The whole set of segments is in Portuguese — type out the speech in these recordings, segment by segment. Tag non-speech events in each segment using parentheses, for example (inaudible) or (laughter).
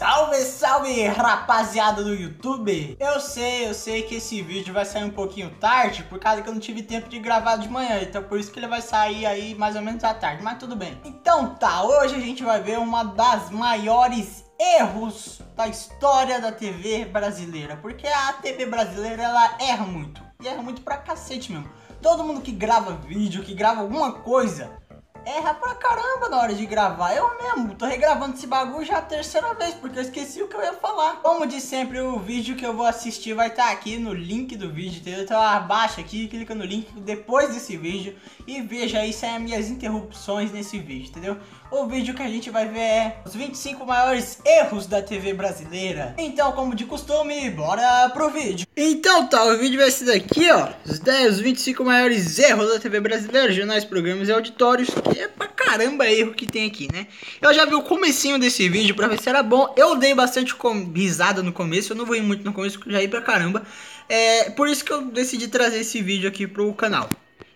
Salve, salve, rapaziada do YouTube! Eu sei, eu sei que esse vídeo vai sair um pouquinho tarde, por causa que eu não tive tempo de gravar de manhã, então por isso que ele vai sair aí mais ou menos à tarde, mas tudo bem. Então tá, hoje a gente vai ver uma das maiores erros da história da TV brasileira, porque a TV brasileira ela erra muito, e erra muito pra cacete mesmo. Todo mundo que grava vídeo, que grava alguma coisa, erra pra caramba na hora de gravar. Eu mesmo tô regravando esse bagulho já a terceira vez, porque eu esqueci o que eu ia falar. Como de sempre, o vídeo que eu vou assistir vai estar tá aqui no link do vídeo, entendeu? Então abaixa aqui, clica no link depois desse vídeo e veja aí se é as minhas interrupções nesse vídeo, entendeu? O vídeo que a gente vai ver é os 25 maiores erros da TV brasileira. Então, como de costume, bora pro vídeo. Então tá, o vídeo vai ser daqui, ó. Os 10, os 25 maiores erros da TV brasileira, jornais, programas e auditórios. É pra caramba erro que tem aqui, né? Eu já vi o comecinho desse vídeo pra ver se era bom. Eu dei bastante risada no começo, eu não vou ir muito no começo, porque já ia pra caramba. É por isso que eu decidi trazer esse vídeo aqui pro canal.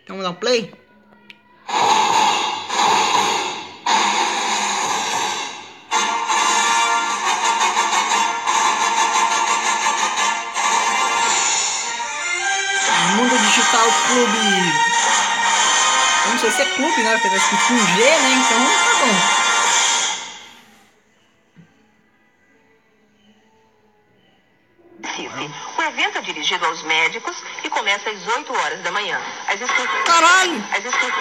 Então vamos dar um play? Mundo Digital Clube. Sei se é clube, né? Porque tá escrito com G, né? Então tá bom. O evento é dirigido aos médicos e começa às 8 horas da manhã. As inscrições. Caralho! As inscrições.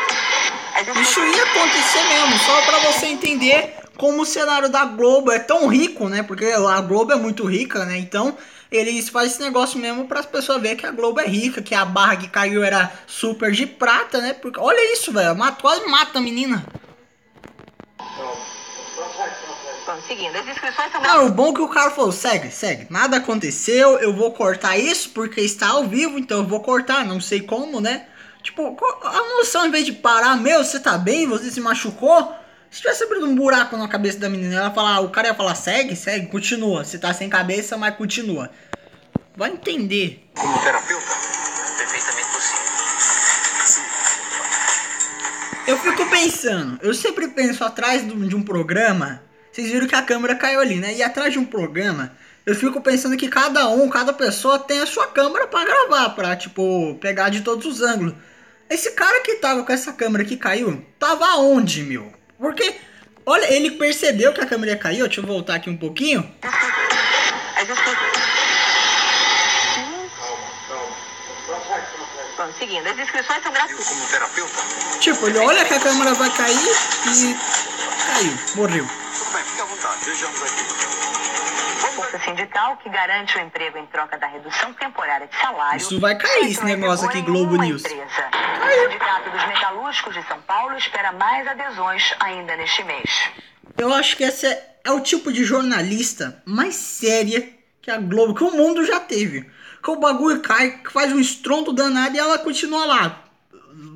As inscrições. Isso ia acontecer mesmo, só pra você entender como o cenário da Globo é tão rico, né? Porque a Globo é muito rica, né? Então eles fazem esse negócio mesmo para as pessoas verem que a Globo é rica, que a barra que caiu era super de prata, né? Porque olha isso, velho, quase mata a menina. Bom, seguindo, as inscrições são Não, o bom é que o cara falou, segue, segue. Nada aconteceu, eu vou cortar isso porque está ao vivo, então eu vou cortar, não sei como, né? Tipo, a noção, em vez de parar, meu, você tá bem? Você se machucou? Se tivesse abrido um buraco na cabeça da menina, ela falar, o cara ia falar, segue, segue, continua. Você tá sem cabeça, mas continua. Vai entender. Como terapeuta, perfeitamente possível. Eu fico pensando, eu sempre penso atrás de um programa. Vocês viram que a câmera caiu ali, né? E atrás de um programa, eu fico pensando que cada um, cada pessoa tem a sua câmera para gravar, pra, tipo, pegar de todos os ângulos. Esse cara que tava com essa câmera que caiu, tava aonde, meu? Porque, olha, ele percebeu que a câmera caiu. Deixa eu voltar aqui um pouquinho. Bom, seguindo, as inscrições são gratuitas. como terapeuta, Tipo, ele olha que a câmera vai cair e caiu, morreu. tudo bem, fique à vontade. Vejamos aqui. Bolsa sindical que garante o emprego em troca da redução temporária de salário. Isso vai cair, esse negócio aqui, Globo News. Empresa. O Sindicato dos Metalúrgicos de São Paulo espera mais adesões ainda neste mês. Eu acho que essa é, é o tipo de jornalista mais séria que a Globo, que o mundo já teve. Que o bagulho cai, que faz um estrondo danado e ela continua lá,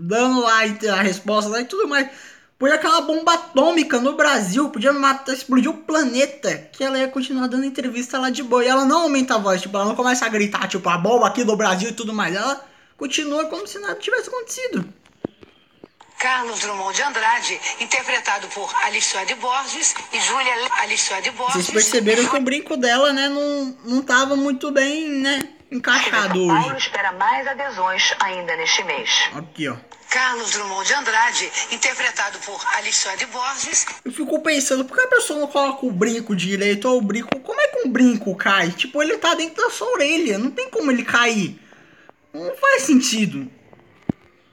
dando lá a resposta lá e tudo mais. Podia aquela bomba atômica no Brasil, podia matar, explodir o planeta, que ela ia continuar dando entrevista lá de boa. E ela não aumenta a voz, tipo, ela não começa a gritar, tipo, a bomba aqui do Brasil e tudo mais. Ela continua como se nada tivesse acontecido. Carlos Drummond de Andrade, interpretado por Alixuade Borges e Júlia Alixuade Borges. Vocês perceberam que o brinco dela, né, não, não tava muito bem, né, encaixado São Paulo hoje. espera mais adesões ainda neste mês. Aqui, ó. Carlos Drummond de Andrade, interpretado por Alixuade Borges Eu fico pensando, por que a pessoa não coloca o brinco direito ou o brinco... Como é que um brinco cai? Tipo, ele tá dentro da sua orelha, não tem como ele cair. Não faz sentido.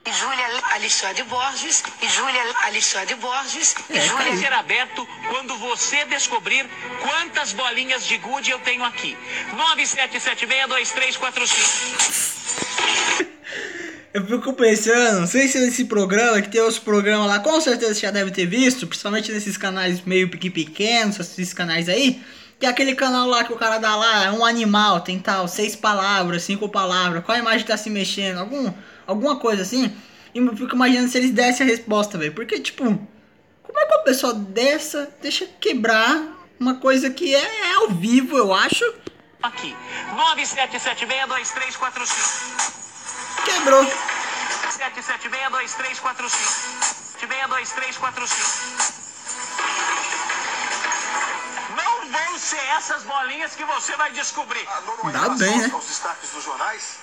e Júlia Le- Alixuade Borges e Júlia Le- Alixuade Borges e É, Júlia ser aberto quando você descobrir quantas bolinhas de gude eu tenho aqui. 97762345. (laughs) Eu fico pensando, não sei se esse programa, que tem os programas lá, com certeza você já deve ter visto, principalmente nesses canais meio pequenos, esses canais aí, que é aquele canal lá que o cara dá lá, é um animal, tem tal, seis palavras, cinco palavras, qual a imagem tá se mexendo, algum, alguma coisa assim, e eu fico imaginando se eles dessem a resposta, velho, porque, tipo, como é que uma pessoa dessa deixa quebrar uma coisa que é, é ao vivo, eu acho, Aqui. 97762345. Quebrou. 97762345. 97762345. Não vou ser essas bolinhas que você vai descobrir. Dá bem, né? aos destaques dos jornais,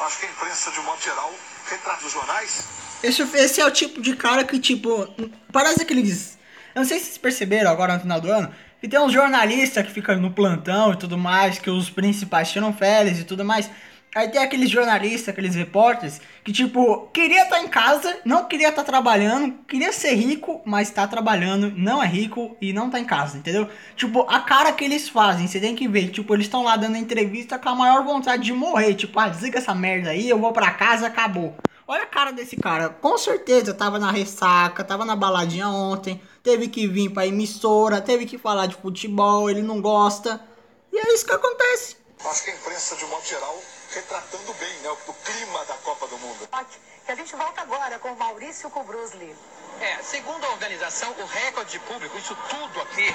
acho que a imprensa, de um modo geral, retrata os jornais. Esse, esse é o tipo de cara que, tipo, parece aqueles. Eu não sei se vocês perceberam agora no final do ano. Que tem uns jornalistas que ficam no plantão e tudo mais, que os principais tiram férias e tudo mais. Aí tem aqueles jornalistas, aqueles repórteres, que tipo, queria estar em casa, não queria estar trabalhando, queria ser rico, mas tá trabalhando, não é rico e não tá em casa, entendeu? Tipo, a cara que eles fazem, você tem que ver, tipo, eles estão lá dando entrevista com a maior vontade de morrer, tipo, ah, desliga essa merda aí, eu vou pra casa, acabou. Olha a cara desse cara, com certeza tava na ressaca, tava na baladinha ontem, teve que vir pra emissora, teve que falar de futebol, ele não gosta, e é isso que acontece. Acho que a imprensa, de modo geral, retratando bem né, o clima da Copa do Mundo. Que a gente volta agora com Maurício Kubrusli. É, segundo a organização, o recorde de público, isso tudo aqui,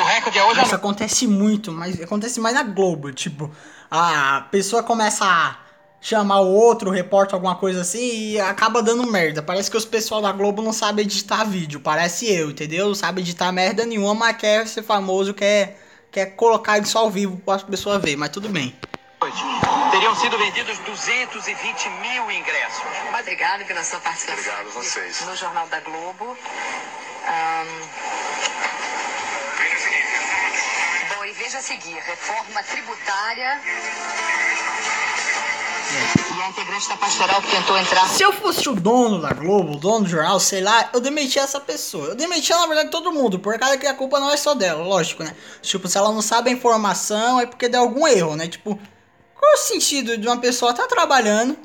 o recorde é hoje Isso acontece muito, mas acontece mais na Globo. Tipo, a pessoa começa a chamar o outro, repórter alguma coisa assim e acaba dando merda. Parece que os pessoal da Globo não sabe editar vídeo. Parece eu, entendeu? Não sabe editar merda nenhuma, mas quer ser famoso, quer, quer colocar isso ao vivo para as pessoas verem. Mas tudo bem. noite. Teriam sido vendidos 220 mil ingressos. Obrigado pela sua participação. Obrigado a vocês. No Jornal da Globo. Ahn, Bom, e veja a seguir: reforma tributária. E a integrante da pastoral que tentou entrar. Se eu fosse o dono da Globo, o dono do jornal, sei lá, eu demitia essa pessoa. Eu demitia, na verdade, todo mundo, por causa que a culpa não é só dela, lógico, né? Tipo, se ela não sabe a informação, é porque deu algum erro, né? Tipo, qual o sentido de uma pessoa estar trabalhando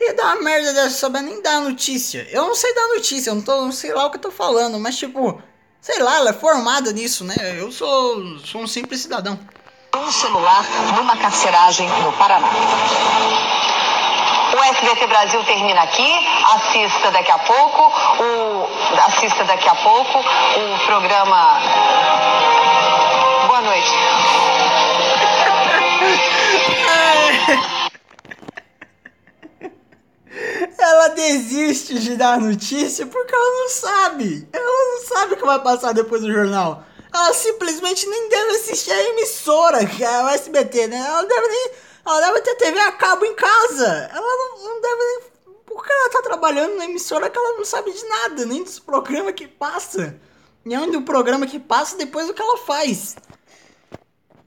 e dar uma merda dessa saber nem dar notícia? Eu não sei dar notícia, eu não, tô, não sei lá o que eu tô falando, mas tipo, sei lá, ela é formada nisso, né? Eu sou, sou um simples cidadão. um celular numa carceragem no Paraná. O SBT Brasil termina aqui. Assista daqui a pouco o assista daqui a pouco o programa. Boa noite. Desiste de dar notícia porque ela não sabe. Ela não sabe o que vai passar depois do jornal. Ela simplesmente nem deve assistir a emissora, que é o SBT, né? Ela deve nem. Ela deve ter TV a cabo em casa. Ela não, não deve nem. Porque ela tá trabalhando na emissora que ela não sabe de nada, nem dos programas que passa. Nem do programa que passa depois do que ela faz.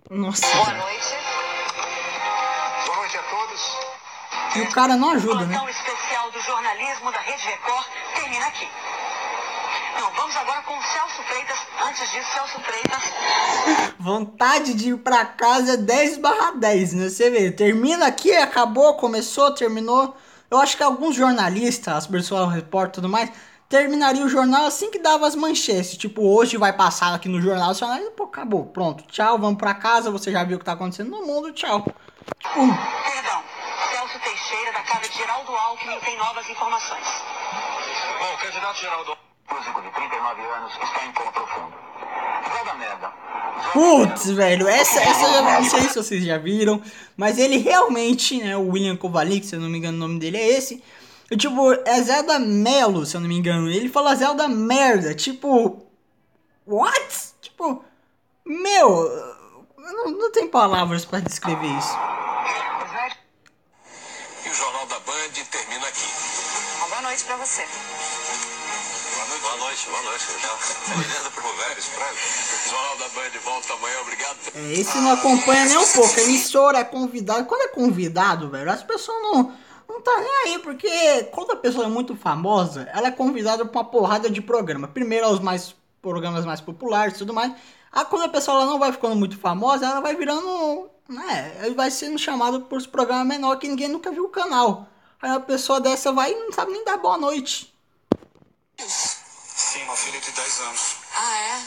Nossa. Boa noite. Boa noite a todos. E o cara não ajuda, né? Especial do jornalismo da Rede Record termina aqui. Não, vamos agora com o Celso Freitas. Antes disso, Celso Freitas. Vontade de ir pra casa é 10 barra 10, né? Você vê, termina aqui, acabou, começou, terminou. Eu acho que alguns jornalistas, as pessoas, repórter e tudo mais, terminaria o jornal assim que dava as manchetes. Tipo, hoje vai passar aqui no jornal, o jornal, pô, acabou, pronto, tchau, vamos pra casa, você já viu o que tá acontecendo no mundo, tchau. Tipo, Perdão. Teixeira, da casa de Geraldo Alckmin, tem novas informações. Bom, o candidato Geraldo Músico de 39 anos está em coma profundo. Zé da merda. Putz, velho, essa, essa eu já não sei se vocês já viram, mas ele realmente, né, o William Kovalik, se eu não me engano o nome dele é esse, e, tipo, é Zé da Melo, se eu não me engano, ele fala Zé da merda, tipo, what? Tipo, meu, eu não, não tem palavras pra descrever isso. E o Band termina aqui. Uma boa noite pra você. Boa noite. Boa noite, boa noite. Fernando Provério, O Jornal da Band volta amanhã, obrigado. É, esse não acompanha nem um pouco. A emissora é convidado. Quando é convidado, velho, as pessoas não, não tá nem aí, porque quando a pessoa é muito famosa, ela é convidada pra uma porrada de programa. Primeiro aos mais programas mais populares e tudo mais. Aí quando a pessoa ela não vai ficando muito famosa, ela vai virando. né? Ela vai sendo chamada por programas menores que ninguém nunca viu o canal. Aí a pessoa dessa vai e não sabe nem dar boa noite. Sim, uma filha de 10 anos. Ah, é?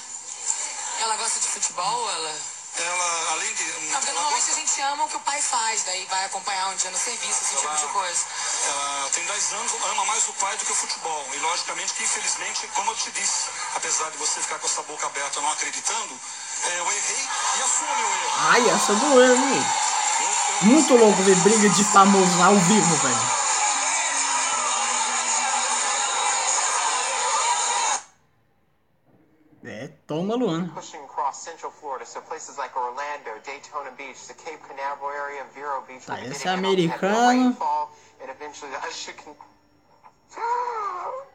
Ela gosta de futebol? Ela. Ela, além de. Não, porque normalmente a gente ama o que o pai faz, daí vai acompanhar um dia no serviço, esse tipo de coisa. Ela tem 10 anos, ama mais o pai do que o futebol. E logicamente que, infelizmente, como eu te disse, apesar de você ficar com essa boca aberta não acreditando, é, eu errei e assumo meu erro. Ai, essa doeu, hein? Muito louco ver briga de famoso ao vivo, velho. Toma, Luana. pushing across Central Florida, so places like Orlando, Daytona Beach, the Cape Canaveral area, Vero Beach. Tá, esse é americano. and eventually con- (gasps)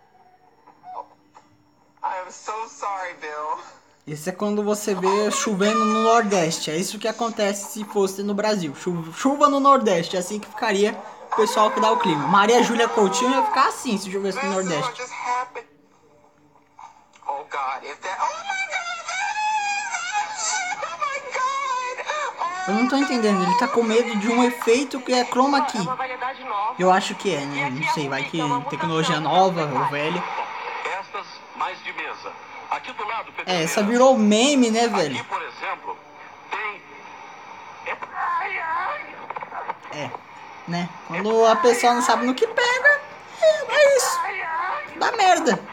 I am so sorry, Bill. Esse é quando você vê chovendo no Nordeste. É isso que acontece se fosse no Brasil. Chu- Chuva no Nordeste. É assim que ficaria o pessoal que dá o clima. Maria Júlia Coutinho ia ficar assim se chovesse no Nordeste. Oh God, if that. Eu não tô entendendo. Ele tá com medo de um efeito que é chroma key. Eu acho que é, né? Não sei. Vai que tecnologia nova ou velha. É, essa virou meme, né, velho? É, né? Quando a pessoa não sabe no que pega, é, é isso. Dá merda.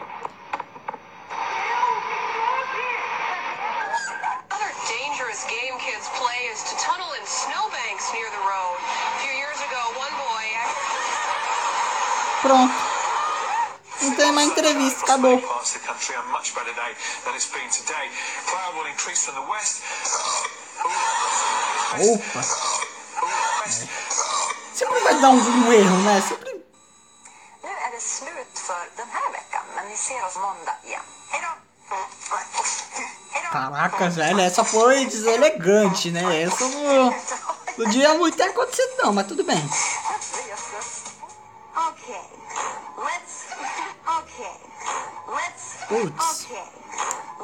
Pronto. Não tem mais entrevista, acabou. Parts of the country on a much better day than it's been today. Cloud will increase from the west. Opa. Sempre vai dar um, um erro, né? Sempre. Nu är det slut för den här veckan, men ni ser oss måndag igen. Hej då! Hej då! Caracas, velho, essa foi deselegante, né? Essa não, não devia muito ter acontecido, não, mas tudo bem. Putz.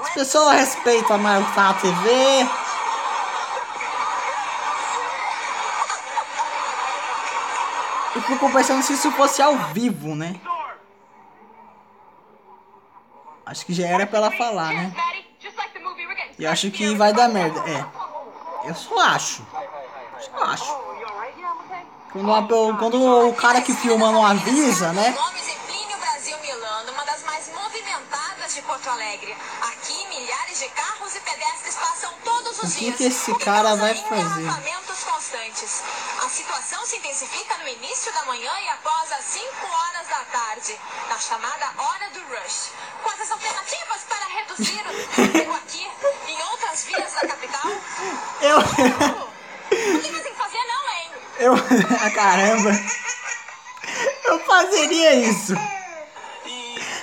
As pessoas respeitam mais o Fá TV. Eu fico pensando se isso fosse ao vivo, né? Acho que já era pra ela falar, né? E acho que vai dar merda. É. Eu só acho. Só acho. Quando, quando o cara que filma não avisa, né? Porto Alegre. Aqui, milhares de carros e pedestres passam todos os O que dias. que esse o que cara causa vai fazer? constantes. A situação se intensifica no início da manhã e após as 5 horas da tarde, na chamada hora do rush. Quais as alternativas para reduzir o tráfego aqui em outras vias da capital? Eu. Não tem mais o que fazer não, hein? Eu. (laughs) Caramba. Eu fazeria isso.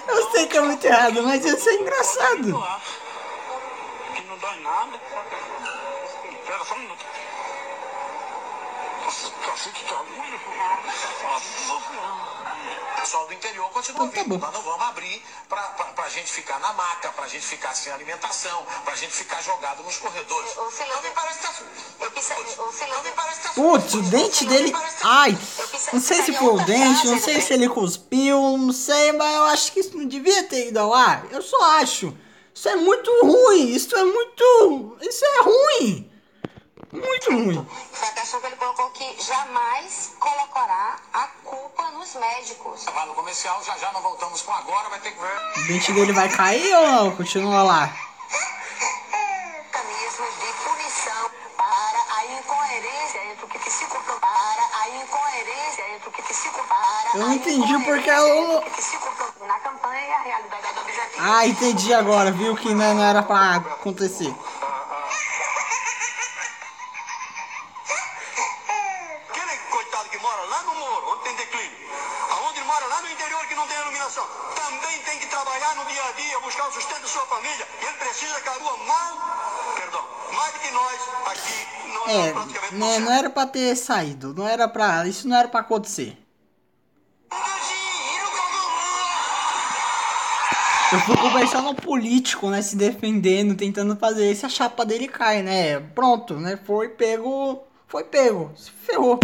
Eu sei que é muito errado, mas ia ser engraçado. Que não dói nada. Espera só um minuto. Nossa, cacete, que agulha. Pessoal do interior continua Então tá vindo. bom. Nós não vamos abrir pra, pra, pra gente ficar na maca, pra gente ficar sem alimentação, pra gente ficar jogado nos corredores. O tá... O Não me parece que tá... Putz, o dente dele. Ai, não sei se foi o dente, não sei se ele cuspiu, não sei, mas eu acho que isso não devia ter ido ao ar. Eu só acho. Isso é muito ruim. Isso é muito. Isso é ruim. Muito ruim. Médicos. Vai no comercial, já já nós voltamos com agora, vai ter que ver. O dente dele vai cair ou não? Continua lá. Mecanismos de punição para a incoerência entre o que se para a incoerência entre o que se comprou para Eu não entendi porque ela não- na campanha a realidade do objetivo. Ah, entendi agora. Viu que não não era pra acontecer. Né, não era pra ter saído. Não era pra. Isso não era pra acontecer. Eu fico pensando no político, né? Se defendendo, tentando fazer isso, a chapa dele cai, né? Pronto, né? Foi pego. Foi pego. Se ferrou.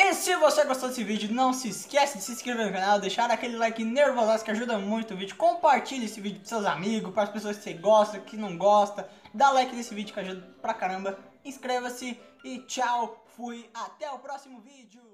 E se você gostou desse vídeo, não se esquece de se inscrever no canal, deixar aquele like nervoso que ajuda muito o vídeo. Compartilhe esse vídeo com seus amigos, para as pessoas que você gosta, que não gosta. Dá like nesse vídeo que ajuda pra caramba. Inscreva-se e tchau. Fui. Até o próximo vídeo.